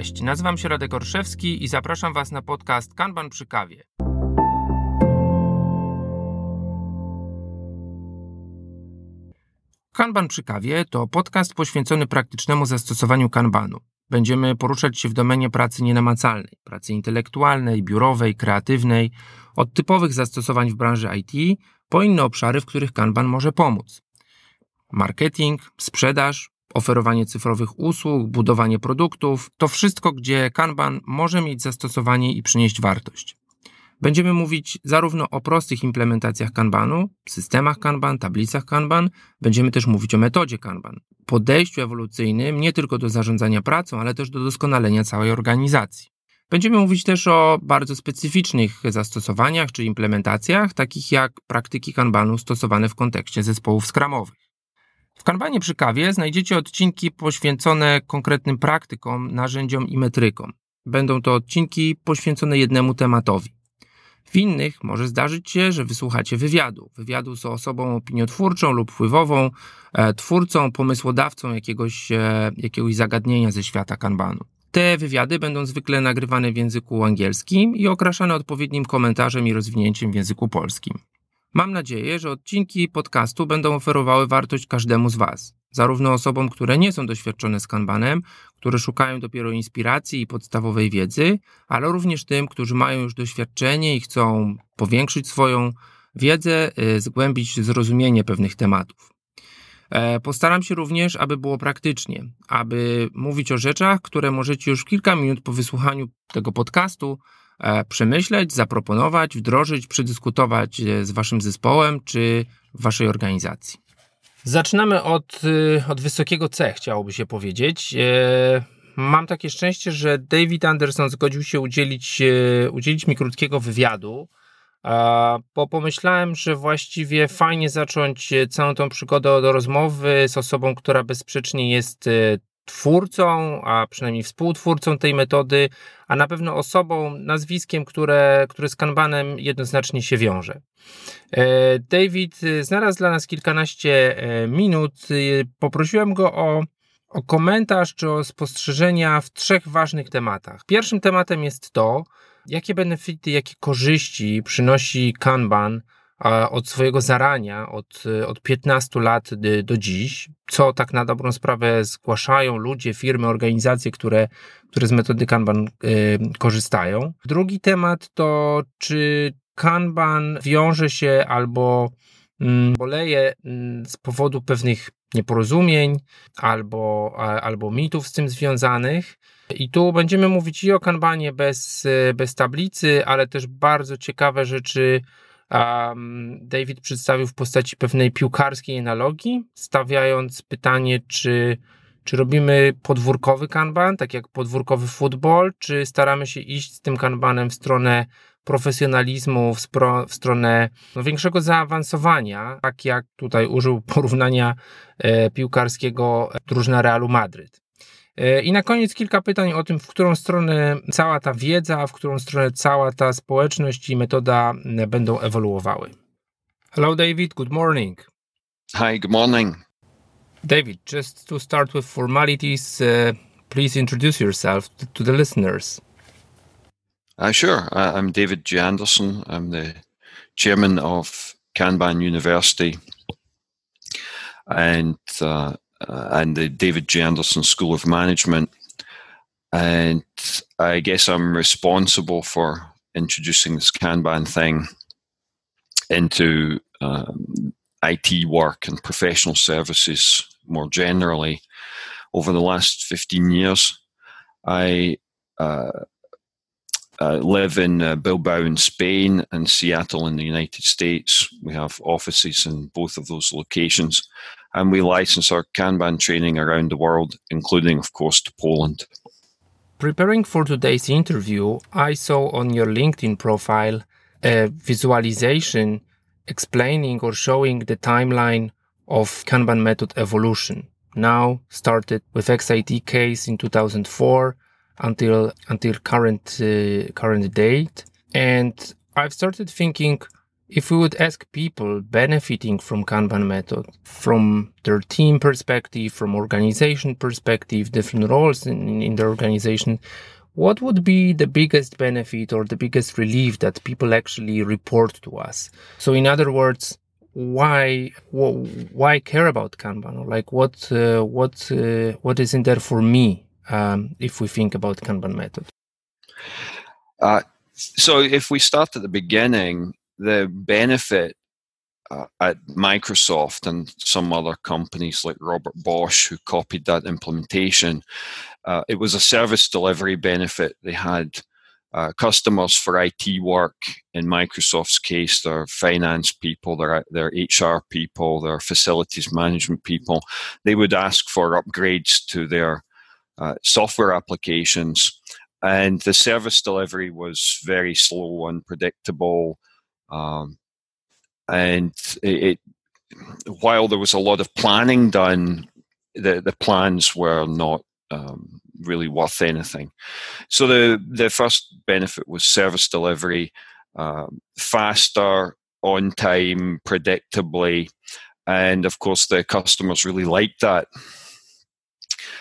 Cześć, nazywam się Radek Orszewski i zapraszam Was na podcast Kanban przy kawie. Kanban przy kawie to podcast poświęcony praktycznemu zastosowaniu kanbanu. Będziemy poruszać się w domenie pracy nienamacalnej, pracy intelektualnej, biurowej, kreatywnej, od typowych zastosowań w branży IT po inne obszary, w których kanban może pomóc. Marketing, sprzedaż, oferowanie cyfrowych usług, budowanie produktów to wszystko, gdzie Kanban może mieć zastosowanie i przynieść wartość. Będziemy mówić zarówno o prostych implementacjach Kanbanu, systemach Kanban, tablicach Kanban, będziemy też mówić o metodzie Kanban, podejściu ewolucyjnym nie tylko do zarządzania pracą, ale też do doskonalenia całej organizacji. Będziemy mówić też o bardzo specyficznych zastosowaniach czy implementacjach, takich jak praktyki Kanbanu stosowane w kontekście zespołów skramowych. W Kanbanie przy kawie znajdziecie odcinki poświęcone konkretnym praktykom, narzędziom i metrykom. Będą to odcinki poświęcone jednemu tematowi. W innych może zdarzyć się, że wysłuchacie wywiadu. Wywiadu z osobą opiniotwórczą lub wpływową, e, twórcą, pomysłodawcą jakiegoś, e, jakiegoś zagadnienia ze świata kanbanu. Te wywiady będą zwykle nagrywane w języku angielskim i okraszane odpowiednim komentarzem i rozwinięciem w języku polskim. Mam nadzieję, że odcinki podcastu będą oferowały wartość każdemu z Was, zarówno osobom, które nie są doświadczone z Kanbanem, które szukają dopiero inspiracji i podstawowej wiedzy, ale również tym, którzy mają już doświadczenie i chcą powiększyć swoją wiedzę, y, zgłębić zrozumienie pewnych tematów. E, postaram się również, aby było praktycznie, aby mówić o rzeczach, które możecie już kilka minut po wysłuchaniu tego podcastu przemyśleć, zaproponować, wdrożyć, przedyskutować e, z waszym zespołem czy waszej organizacji. Zaczynamy od, y, od wysokiego C, chciałoby się powiedzieć. E, mam takie szczęście, że David Anderson zgodził się udzielić, udzielić mi krótkiego wywiadu, bo pomyślałem, że właściwie fajnie zacząć całą tą przygodę do rozmowy z osobą, która bezsprzecznie jest twórcą, a przynajmniej współtwórcą tej metody, a na pewno osobą, nazwiskiem, które, które z Kanbanem jednoznacznie się wiąże. E, David znalazł dla nas kilkanaście e, minut. E, poprosiłem go o, o komentarz czy o spostrzeżenia w trzech ważnych tematach. Pierwszym tematem jest to, jakie benefity, jakie korzyści przynosi Kanban od swojego zarania, od, od 15 lat do dziś, co tak na dobrą sprawę zgłaszają ludzie, firmy, organizacje, które, które z metody Kanban y, korzystają. Drugi temat to, czy Kanban wiąże się albo mm, boleje mm, z powodu pewnych nieporozumień albo, albo mitów z tym związanych. I tu będziemy mówić i o kanbanie bez, bez tablicy, ale też bardzo ciekawe rzeczy um, David przedstawił w postaci pewnej piłkarskiej analogii, stawiając pytanie, czy, czy robimy podwórkowy kanban, tak jak podwórkowy futbol, czy staramy się iść z tym kanbanem w stronę profesjonalizmu, w, spro, w stronę no, większego zaawansowania, tak jak tutaj użył porównania e, piłkarskiego drużyna Realu Madryt. E, I na koniec kilka pytań o tym, w którą stronę cała ta wiedza, w którą stronę cała ta społeczność i metoda będą ewoluowały. Hello, David. Good morning. Hi, good morning. David, just to start with formalities, uh, please introduce yourself to, to the listeners. Uh, sure. Uh, I'm David G. Anderson. I'm the chairman of Kanban University. And uh, uh, and the David J. Anderson School of Management. And I guess I'm responsible for introducing this Kanban thing into um, IT work and professional services more generally over the last 15 years. I uh, uh, live in uh, Bilbao in Spain and Seattle in the United States. We have offices in both of those locations and we license our Kanban training around the world, including, of course, to Poland. Preparing for today's interview, I saw on your LinkedIn profile a visualization explaining or showing the timeline of Kanban method evolution. Now started with XIT case in 2004 until until current uh, current date, and I've started thinking If we would ask people benefiting from Kanban method from their team perspective, from organization perspective, different roles in, in the organization, what would be the biggest benefit or the biggest relief that people actually report to us? So, in other words, why why care about Kanban? Like, what uh, what uh, what is in there for me um, if we think about Kanban method? Uh, so, if we start at the beginning, the benefit uh, at Microsoft and some other companies like Robert Bosch who copied that implementation, uh, it was a service delivery benefit. They had uh, customers for IT work. In Microsoft's case, their finance people, their, their HR people, their facilities management people. They would ask for upgrades to their uh, software applications. And the service delivery was very slow, unpredictable. Um, and it, it, while there was a lot of planning done, the, the plans were not um, really worth anything. So the the first benefit was service delivery, um, faster, on time, predictably, and of course the customers really liked that.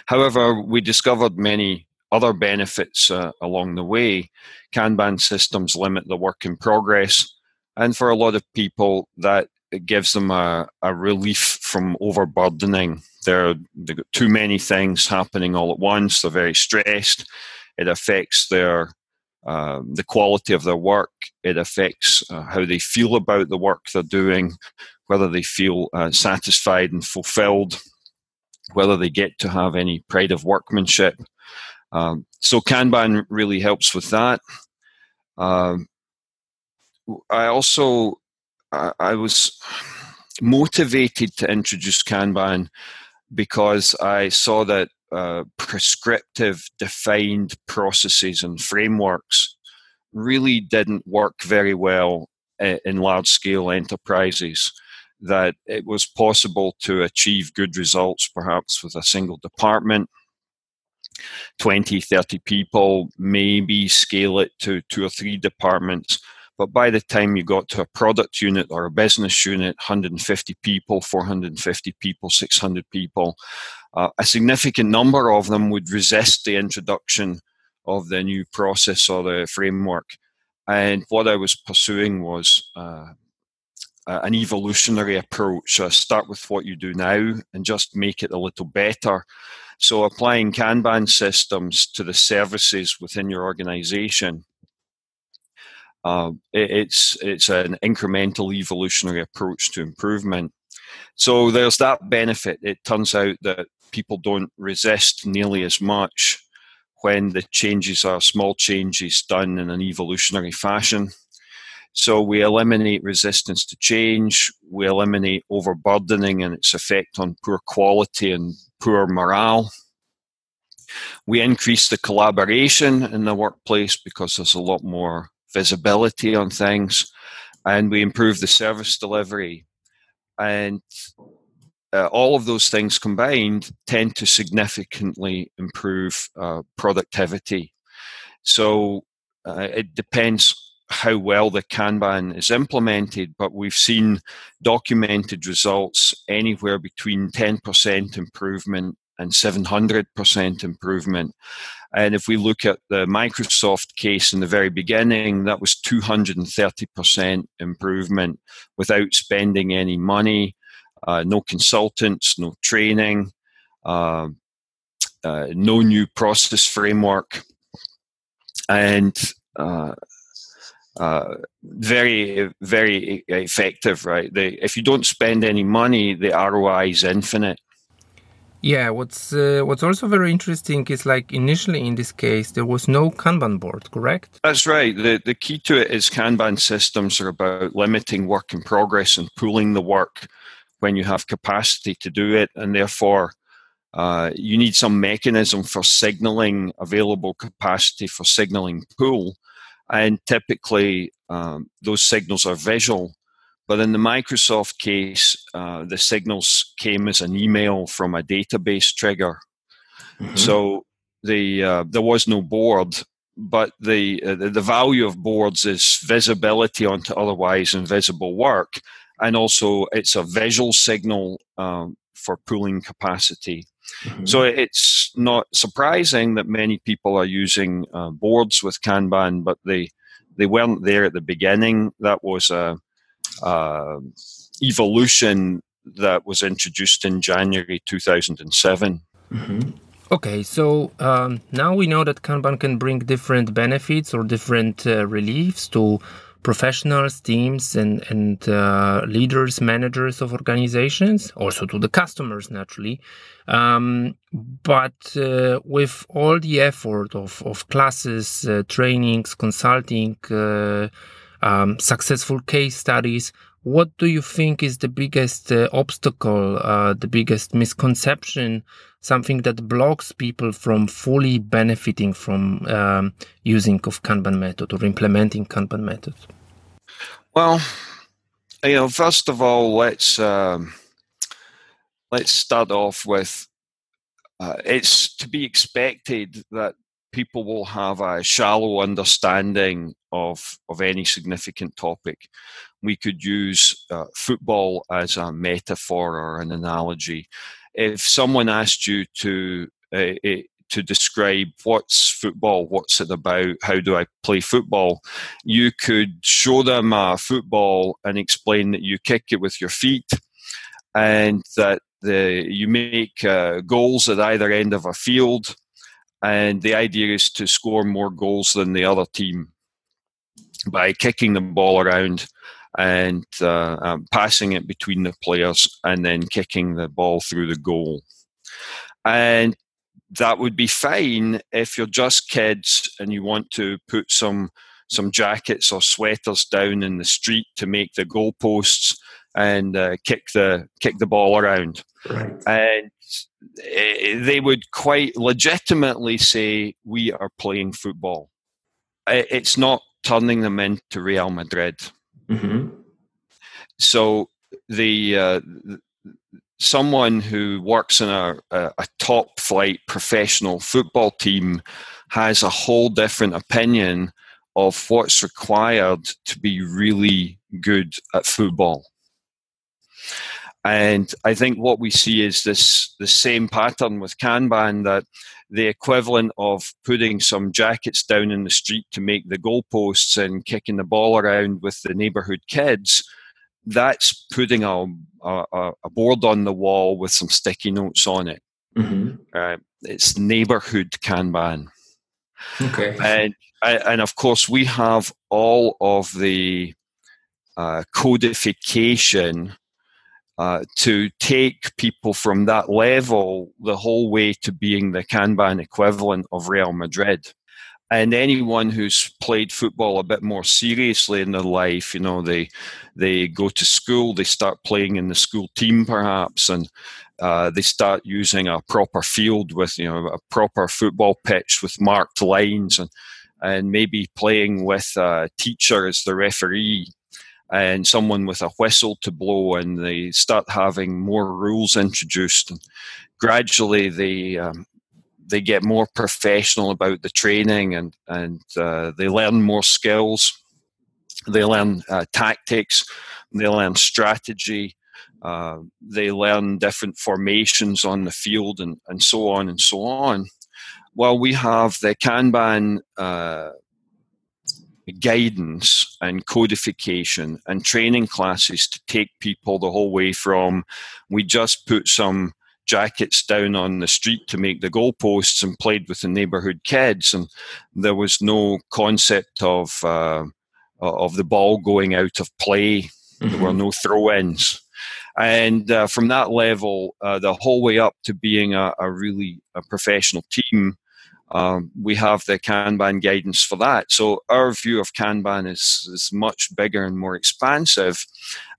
However, we discovered many other benefits uh, along the way. Kanban systems limit the work in progress and for a lot of people, that gives them a, a relief from overburdening. There, they've got too many things happening all at once. They're very stressed. It affects their um, the quality of their work. It affects uh, how they feel about the work they're doing, whether they feel uh, satisfied and fulfilled, whether they get to have any pride of workmanship. Um, so Kanban really helps with that. Um, I also I, I was motivated to introduce Kanban because I saw that uh, prescriptive, defined processes and frameworks really didn't work very well in large scale enterprises. That it was possible to achieve good results perhaps with a single department, 20, 30 people, maybe scale it to two or three departments but by the time you got to a product unit or a business unit, 150 people, 450 people, 600 people, uh, a significant number of them would resist the introduction of the new process or the framework. And what I was pursuing was uh, an evolutionary approach. Start with what you do now and just make it a little better. So, applying Kanban systems to the services within your organization uh, it, it's it's an incremental evolutionary approach to improvement. So there's that benefit. It turns out that people don't resist nearly as much when the changes are small changes done in an evolutionary fashion. So we eliminate resistance to change, we eliminate overburdening and its effect on poor quality and poor morale. We increase the collaboration in the workplace because there's a lot more visibility on things, and we improve the service delivery. And uh, all of those things combined tend to significantly improve uh, productivity. So uh, it depends how well the Kanban is implemented, but we've seen documented results anywhere between 10% improvement and 700% improvement. And if we look at the Microsoft case in the very beginning, that was 230% improvement without spending any money, uh, no consultants, no training, uh, uh, no new process framework, and uh, uh, very, very effective, right? if you don't spend any money, the ROI is infinite. Yeah, what's uh, what's also very interesting is like initially in this case there was no Kanban board, correct? That's right. The the key to it is Kanban systems are about limiting work in progress and pooling the work when you have capacity to do it, and therefore uh, you need some mechanism for signaling available capacity for signaling pool, and typically um, those signals are visual. But in the Microsoft case, uh, the signals came as an email from a database trigger. Mm-hmm. So the uh, there was no board, but the, uh, the value of boards is visibility onto otherwise invisible work, and also it's a visual signal um, for pooling capacity. Mm-hmm. So it's not surprising that many people are using uh, boards with Kanban, but they they weren't there at the beginning. That was a, a evolution that was introduced in January 2007. Mm-hmm. Okay, so um, now we know that Kanban can bring different benefits or different uh, reliefs to professionals, teams, and and uh, leaders, managers of organizations, also to the customers naturally. Um, but uh, with all the effort of of classes, uh, trainings, consulting, uh, um, successful case studies, what do you think is the biggest uh, obstacle, uh, the biggest misconception, something that blocks people from fully benefiting from um, using of Kanban method or implementing Kanban method? Well, you know, first of all, let's um, let's start off with uh, it's to be expected that people will have a shallow understanding of of any significant topic. We could use uh, football as a metaphor or an analogy. If someone asked you to uh, to describe what's football, what's it about, how do I play football, you could show them a football and explain that you kick it with your feet and that the, you make uh, goals at either end of a field and the idea is to score more goals than the other team by kicking the ball around and uh, um, passing it between the players and then kicking the ball through the goal. And that would be fine if you're just kids and you want to put some some jackets or sweaters down in the street to make the goalposts and uh, kick the kick the ball around. Right. And they would quite legitimately say we are playing football. It's not turning them into Real Madrid. Mm-hmm. So the uh, someone who works in a, a, a top flight professional football team has a whole different opinion of what's required to be really good at football. And I think what we see is this the same pattern with Kanban that the equivalent of putting some jackets down in the street to make the goalposts and kicking the ball around with the neighborhood kids, that's putting a, a, a board on the wall with some sticky notes on it. Mm-hmm. Uh, it's neighborhood Kanban. Okay. And, and of course, we have all of the uh, codification uh, to take people from that level the whole way to being the Kanban equivalent of Real Madrid. And anyone who's played football a bit more seriously in their life, you know, they they go to school, they start playing in the school team perhaps, and uh, they start using a proper field with you know a proper football pitch with marked lines, and and maybe playing with a teacher as the referee and someone with a whistle to blow, and they start having more rules introduced. And gradually, they um, they get more professional about the training, and and uh, they learn more skills. They learn uh, tactics. They learn strategy. Uh, they learn different formations on the field, and and so on and so on. Well, we have the Kanban uh, guidance and codification and training classes to take people the whole way from we just put some jackets down on the street to make the goalposts and played with the neighborhood kids and there was no concept of uh, of the ball going out of play mm-hmm. there were mm-hmm. no throw-ins and uh, from that level uh, the whole way up to being a, a really a professional team um, we have the Kanban guidance for that. So our view of Kanban is, is much bigger and more expansive.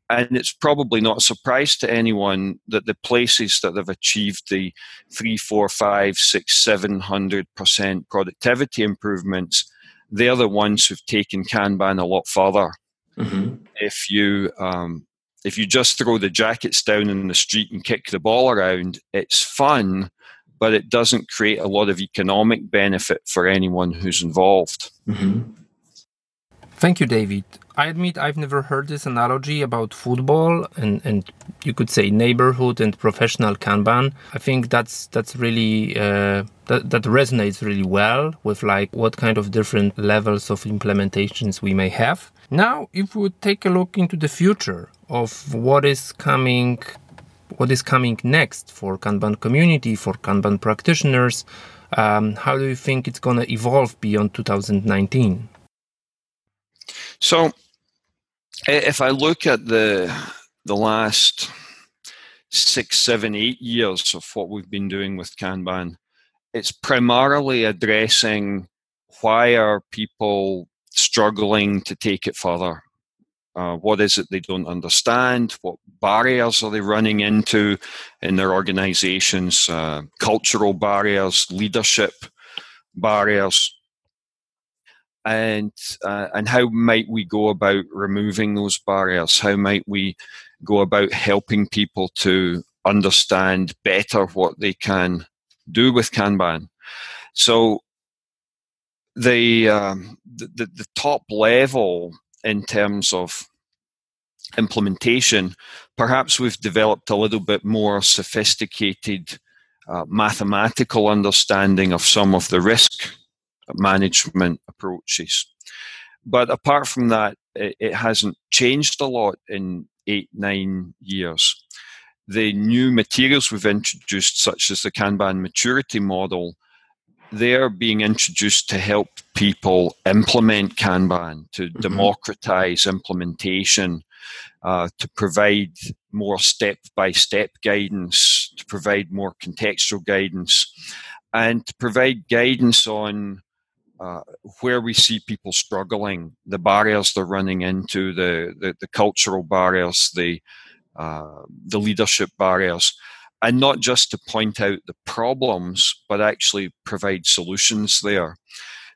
And it's probably not a surprise to anyone that the places that have achieved the three, four, five, six, seven hundred percent productivity improvements, they're the ones who've taken Kanban a lot further. Mm-hmm. If you um, if you just throw the jackets down in the street and kick the ball around, it's fun, but it doesn't create a lot of economic benefit for anyone who's involved. Mm-hmm. Thank you, David. I admit I've never heard this analogy about football and, and you could say neighborhood and professional Kanban. I think that's that's really uh, that that resonates really well with like what kind of different levels of implementations we may have. Now, if we take a look into the future of what is coming what is coming next for Kanban community, for Kanban practitioners? Um, how do you think it's going to evolve beyond 2019? So, if I look at the the last six, seven, eight years of what we've been doing with Kanban, it's primarily addressing why are people struggling to take it further uh, what is it they don't understand? What barriers are they running into in their organizations? Uh, cultural barriers, leadership barriers, and uh, and how might we go about removing those barriers? How might we go about helping people to understand better what they can do with Kanban? So the um, the, the, the top level in terms of implementation, perhaps we've developed a little bit more sophisticated uh, mathematical understanding of some of the risk management approaches. But apart from that, it, it hasn't changed a lot in eight, nine years. The new materials we've introduced, such as the Kanban maturity model, they're being introduced to help people implement Kanban, to mm-hmm. democratize implementation, uh, to provide more step by step guidance, to provide more contextual guidance, and to provide guidance on uh, where we see people struggling, the barriers they're running into, the, the, the cultural barriers, the, uh, the leadership barriers and not just to point out the problems, but actually provide solutions there.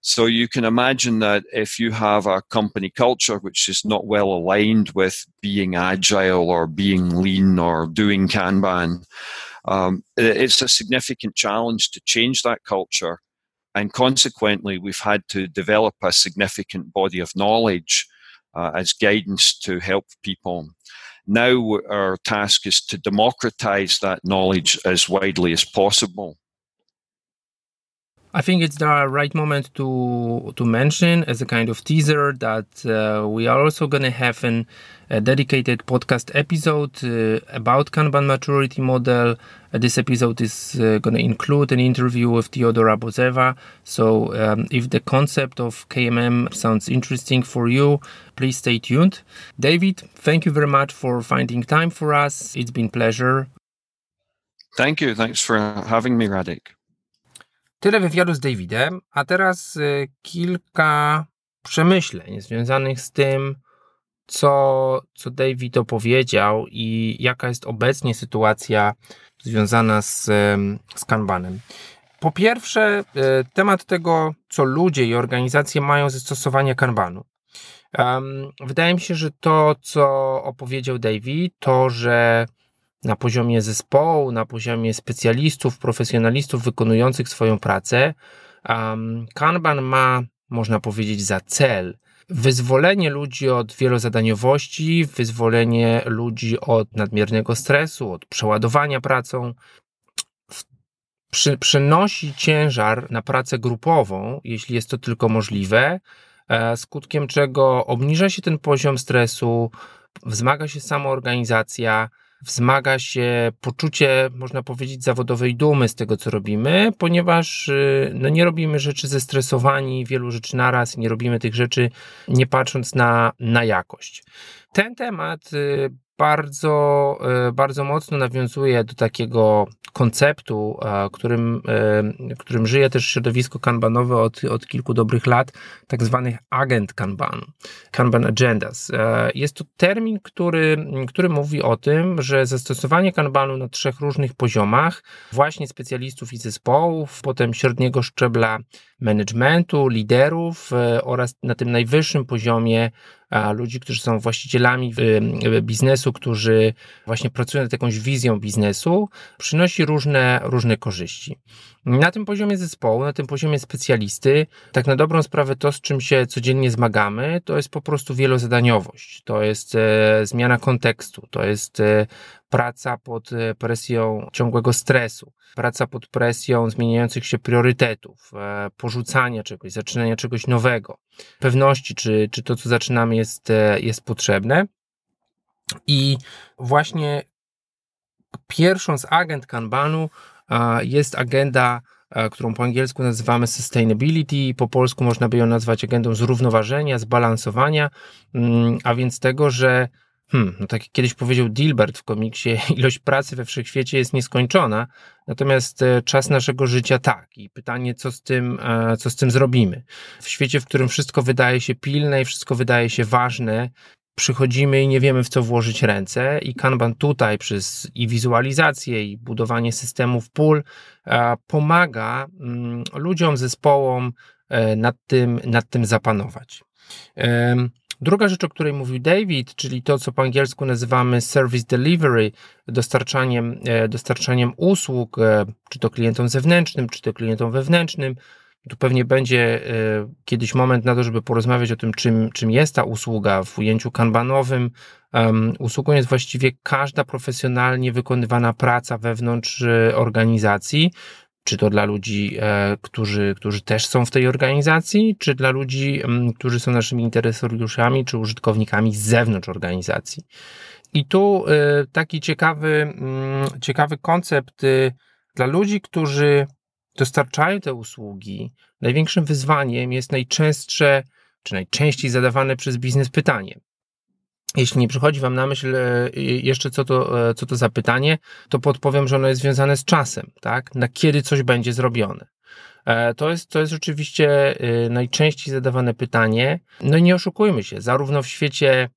So you can imagine that if you have a company culture which is not well aligned with being agile or being lean or doing Kanban, um, it's a significant challenge to change that culture. And consequently, we've had to develop a significant body of knowledge uh, as guidance to help people. Now, our task is to democratize that knowledge as widely as possible. I think it's the right moment to to mention as a kind of teaser that uh, we are also going to have an, a dedicated podcast episode uh, about Kanban maturity model. Uh, this episode is uh, going to include an interview with Theodora Bozeva. So um, if the concept of KMM sounds interesting for you, please stay tuned. David, thank you very much for finding time for us. It's been pleasure. Thank you. Thanks for having me, Radek. Tyle wywiadu z Davidem, a teraz y, kilka przemyśleń związanych z tym, co, co David opowiedział i jaka jest obecnie sytuacja związana z, z Kanbanem. Po pierwsze, y, temat tego, co ludzie i organizacje mają ze stosowania Kanbanu. Wydaje mi się, że to, co opowiedział David, to, że na poziomie zespołu, na poziomie specjalistów, profesjonalistów wykonujących swoją pracę, Kanban ma, można powiedzieć, za cel wyzwolenie ludzi od wielozadaniowości, wyzwolenie ludzi od nadmiernego stresu, od przeładowania pracą. Przy, przynosi ciężar na pracę grupową, jeśli jest to tylko możliwe, e, skutkiem czego obniża się ten poziom stresu, wzmaga się samoorganizacja, wzmaga się poczucie, można powiedzieć, zawodowej dumy z tego, co robimy, ponieważ y, no, nie robimy rzeczy zestresowani, wielu rzeczy naraz, nie robimy tych rzeczy nie patrząc na, na jakość. Ten temat y, bardzo, y, bardzo mocno nawiązuje do takiego konceptu, którym, którym żyje też środowisko kanbanowe od, od kilku dobrych lat, tak zwanych agent kanban, kanban agendas. E, jest to termin, który, który mówi o tym, że zastosowanie kanbanu na trzech różnych poziomach, właśnie specjalistów i zespołów, potem średniego szczebla managementu, liderów e, oraz na tym najwyższym poziomie ludzi, którzy są właścicielami biznesu, którzy właśnie pracują nad jakąś wizją biznesu, przynosi różne, różne korzyści. Na tym poziomie zespołu, na tym poziomie specjalisty, tak na dobrą sprawę to, z czym się codziennie zmagamy, to jest po prostu wielozadaniowość, to jest e, zmiana kontekstu, to jest e, praca pod e, presją ciągłego stresu, praca pod presją zmieniających się priorytetów, e, porzucania czegoś, zaczynania czegoś nowego, pewności, czy, czy to, co zaczynamy, jest, e, jest potrzebne. I właśnie pierwszą z agent Kanbanu jest agenda, którą po angielsku nazywamy sustainability, po polsku można by ją nazwać agendą zrównoważenia, zbalansowania, mm, a więc tego, że Hmm, no tak jak kiedyś powiedział Dilbert w komiksie, ilość pracy we wszechświecie jest nieskończona, natomiast e, czas naszego życia tak. I pytanie, co z tym, co z tym zrobimy? W świecie, w którym wszystko wydaje się pilne i wszystko wydaje się ważne, przychodzimy i nie wiemy, w co włożyć ręce, i Kanban tutaj przez i wizualizację, i budowanie systemów pól e, pomaga mm, ludziom, zespołom nad tym, nad tym zapanować. Druga rzecz, o której mówił David, czyli to, co po angielsku nazywamy service delivery, dostarczaniem, e, dostarczaniem usług, e, czy to klientom zewnętrznym, czy to klientom wewnętrznym. Tu pewnie będzie e, kiedyś moment na to, żeby porozmawiać o tym, czym, czym jest ta usługa w ujęciu kanbanowym. Usługą jest właściwie każda profesjonalnie wykonywana praca wewnątrz organizacji, czy to dla ludzi, e, którzy, którzy też są w tej organizacji, czy dla ludzi, którzy są naszymi interesariuszami, czy użytkownikami z zewnątrz organizacji. I tu e, taki ciekawy, ciekawy koncept e, dla ludzi, którzy dostarczają te usługi. Największym wyzwaniem jest najczęstsze, czy najczęściej zadawane przez biznes pytanie jeśli nie przychodzi Wam na myśl e, jeszcze co to, e, co to za pytanie, to podpowiem, że ono jest związane z czasem, tak? Na kiedy coś będzie zrobione. E, to jest, to jest rzeczywiście najczęściej zadawane pytanie. No i nie oszukujmy się, zarówno w świecie,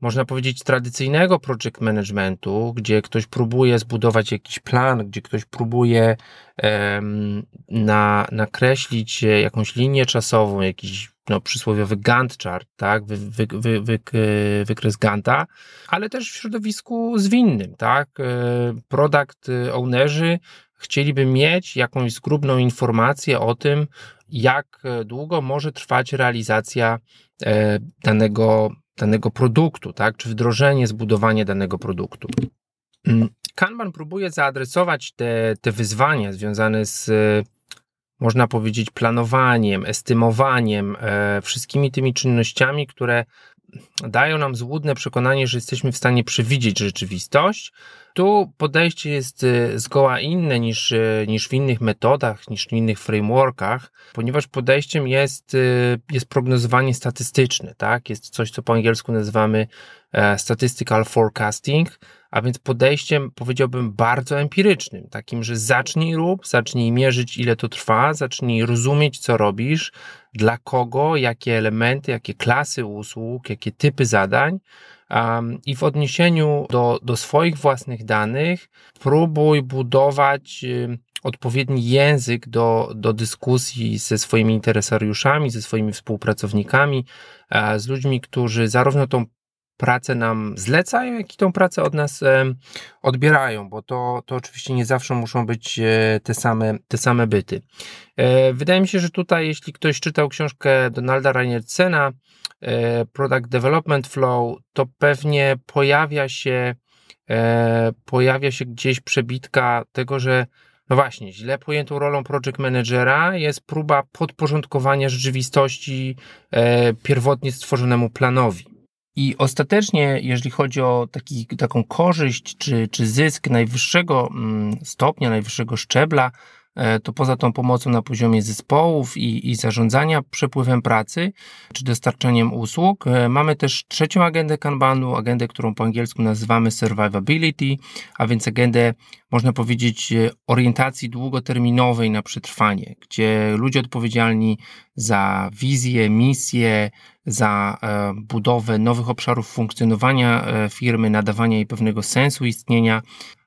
można powiedzieć, tradycyjnego project managementu, gdzie ktoś próbuje zbudować jakiś plan, gdzie ktoś próbuje um, na, nakreślić jakąś linię czasową, jakiś no, przysłowiowy Gantt chart, tak, wy, wy, wy, wy, wykres Ganta, ale też w środowisku zwinnym, tak, e, product ownerzy chcieliby mieć jakąś zgrubną informację o tym, jak długo może trwać realizacja e, danego, danego produktu, tak, czy wdrożenie, zbudowanie danego produktu. Mm, Kanban próbuje zaadresować te, te wyzwania związane z można powiedzieć, planowaniem, estymowaniem, e, wszystkimi tymi czynnościami, które dają nam złudne przekonanie, że jesteśmy w stanie przewidzieć rzeczywistość. Tu podejście jest e, zgoła inne niż, e, niż w innych metodach, niż w innych frameworkach, ponieważ podejściem jest, jest prognozowanie statystyczne, tak? Jest coś, co po angielsku nazywamy statistical forecasting, a więc podejściem powiedziałbym bardzo empirycznym, takim, że zacznij rób, zacznij mierzyć ile to trwa, zacznij rozumieć co robisz, dla kogo, jakie elementy, jakie klasy usług, jakie typy zadań i w odniesieniu do, do swoich własnych danych próbuj budować odpowiedni język do, do dyskusji ze swoimi interesariuszami, ze swoimi współpracownikami, z ludźmi, którzy zarówno tą pracę nam zlecają, jak i tą pracę od nas odbierają, bo to, to oczywiście nie zawsze muszą być e, te same, te same byty. E, wydaje mi się, że tutaj, jeśli ktoś czytał książkę Donalda Reinertsena, e, Product Development Flow, to pewnie pojawia się, pojawia się gdzieś przebitka tego, że no właśnie, źle pojętą rolą project managera jest próba podporządkowania rzeczywistości pierwotnie stworzonemu planowi. I ostatecznie, jeżeli chodzi o taki, taką korzyść czy, czy zysk najwyższego mm, stopnia, najwyższego szczebla, to poza tą pomocą na poziomie zespołów i, i zarządzania przepływem pracy czy dostarczaniem usług, e, mamy też trzecią agendę Kanbanu, agendę, którą po angielsku nazywamy Survivability, a więc agendę, można powiedzieć, e, orientacji długoterminowej na przetrwanie, gdzie ludzie odpowiedzialni za wizję, misję, za budowę nowych obszarów funkcjonowania firmy, nadawania jej pewnego sensu istnienia,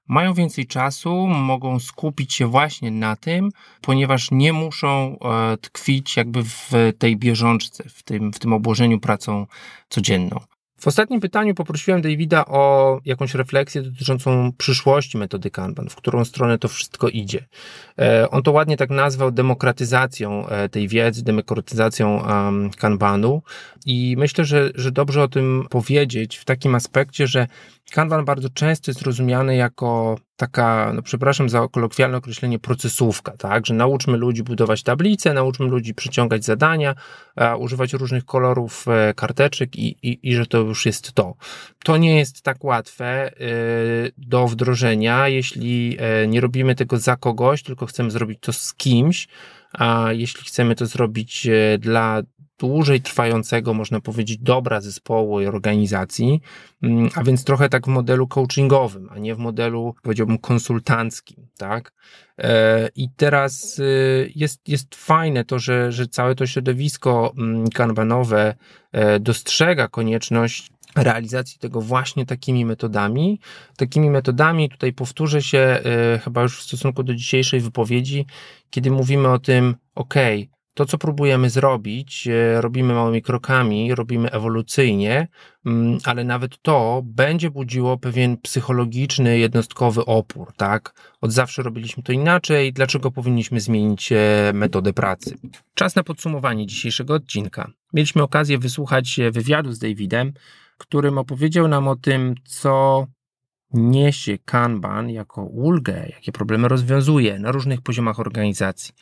mają więcej czasu, mogą skupić się właśnie na tym, ponieważ nie muszą e, tkwić jakby w tej bieżączce, w tym, w tym obłożeniu pracą codzienną. W ostatnim pytaniu poprosiłem Davida o jakąś refleksję dotyczącą przyszłości metody Kanban, w którą stronę to wszystko idzie. E, on to ładnie tak nazwał demokratyzacją e, tej wiedzy, demokratyzacją Kanbanu i myślę, że, że dobrze o tym powiedzieć w takim aspekcie, że Kanban bardzo często jest rozumiany jako taka, no przepraszam za kolokwialne określenie, procesówka, tak, że nauczmy ludzi budować tablice, nauczmy ludzi przyciągać zadania, używać różnych kolorów e, karteczek i, i, i że to już jest to. To nie jest tak łatwe y, do wdrożenia, jeśli e, nie robimy tego za kogoś, tylko chcemy zrobić to z kimś, a jeśli chcemy to zrobić e, dla dłużej trwającego, można powiedzieć, dobra zespołu i organizacji, mm, a więc trochę tak w modelu coachingowym, a nie w modelu, powiedziałbym, konsultanckim, tak? E, I teraz y, jest, jest fajne to, że, że całe to środowisko mm, kanbanowe e, dostrzega konieczność realizacji tego właśnie takimi metodami. Takimi metodami, tutaj powtórzę się e, chyba już w stosunku do dzisiejszej wypowiedzi, kiedy mówimy o tym, ok, to, co próbujemy zrobić, e, robimy małymi krokami, robimy ewolucyjnie, mm, ale nawet to będzie budziło pewien psychologiczny, jednostkowy opór, tak? Od zawsze robiliśmy to inaczej, dlaczego powinniśmy zmienić e, metodę pracy? Czas na podsumowanie dzisiejszego odcinka. Mieliśmy okazję wysłuchać e, wywiadu z Davidem, którym opowiedział nam o tym, co niesie Kanban jako ulgę, jakie problemy rozwiązuje na różnych poziomach organizacji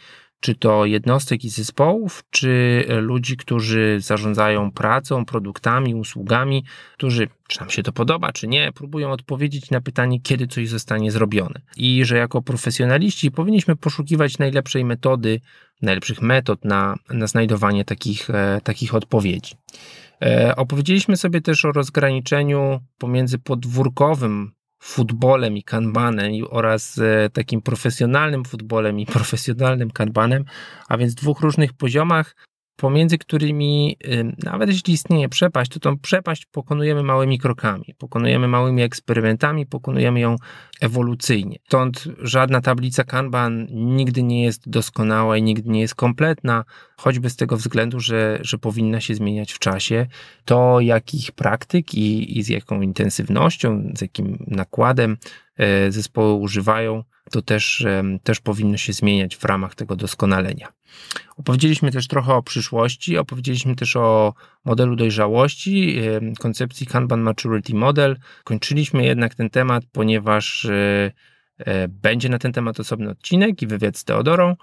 czy to jednostek i zespołów, czy ludzi, którzy zarządzają pracą, produktami, usługami, którzy, czy nam się to podoba, czy nie, próbują odpowiedzieć na pytanie, kiedy coś zostanie zrobione. I że jako profesjonaliści powinniśmy poszukiwać najlepszej metody, najlepszych metod na, na znajdowanie takich, e, takich odpowiedzi. E, opowiedzieliśmy sobie też o rozgraniczeniu pomiędzy podwórkowym futbolem i kanbanem oraz e, takim profesjonalnym futbolem i profesjonalnym kanbanem, a więc dwóch różnych poziomach, pomiędzy którymi nawet jeśli istnieje przepaść, to tą przepaść pokonujemy małymi krokami, pokonujemy małymi eksperymentami, pokonujemy ją ewolucyjnie. Stąd żadna tablica Kanban nigdy nie jest doskonała i nigdy nie jest kompletna, choćby z tego względu, że, że powinna się zmieniać w czasie. To, jakich praktyk i, i z jaką intensywnością, z jakim nakładem e, zespoły używają, to też, też powinno się zmieniać w ramach tego doskonalenia. Opowiedzieliśmy też trochę o przyszłości, opowiedzieliśmy też o modelu dojrzałości, koncepcji Kanban Maturity Model. Kończyliśmy jednak ten temat, ponieważ e, e, będzie na ten temat osobny odcinek i wywiad z Teodorą.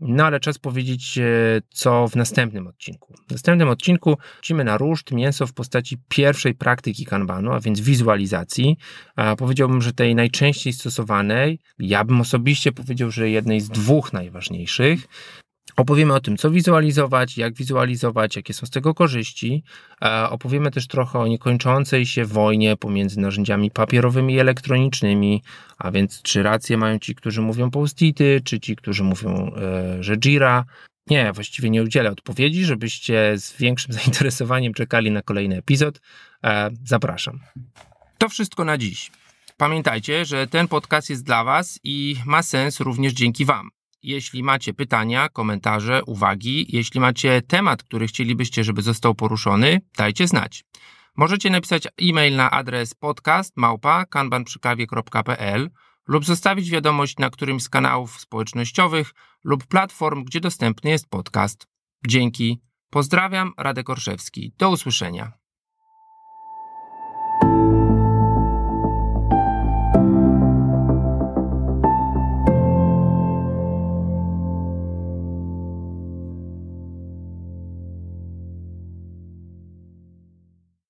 No ale czas powiedzieć, e, co w następnym odcinku. W następnym odcinku wrócimy na ruszt, mięso w postaci pierwszej praktyki kanbanu, a więc wizualizacji. Powiedziałbym, że tej najczęściej stosowanej, ja bym osobiście powiedział, że jednej z dwóch najważniejszych. Opowiemy o tym, co wizualizować, jak wizualizować, jakie są z tego korzyści. E, opowiemy też trochę o niekończącej się wojnie pomiędzy narzędziami papierowymi i elektronicznymi, a więc czy rację mają ci, którzy mówią post-ity, czy ci, którzy mówią, e, że Jira. Nie, właściwie nie udzielę odpowiedzi, żebyście z większym zainteresowaniem czekali na kolejny epizod. E, zapraszam. To wszystko na dziś. Pamiętajcie, że ten podcast jest dla Was i ma sens również dzięki Wam. Jeśli macie pytania, komentarze, uwagi, jeśli macie temat, który chcielibyście, żeby został poruszony, dajcie znać. Możecie napisać e-mail na adres podcast lub zostawić wiadomość na którymś z kanałów społecznościowych lub platform, gdzie dostępny jest podcast. Dzięki. Pozdrawiam, Radek Orszewski. Do usłyszenia.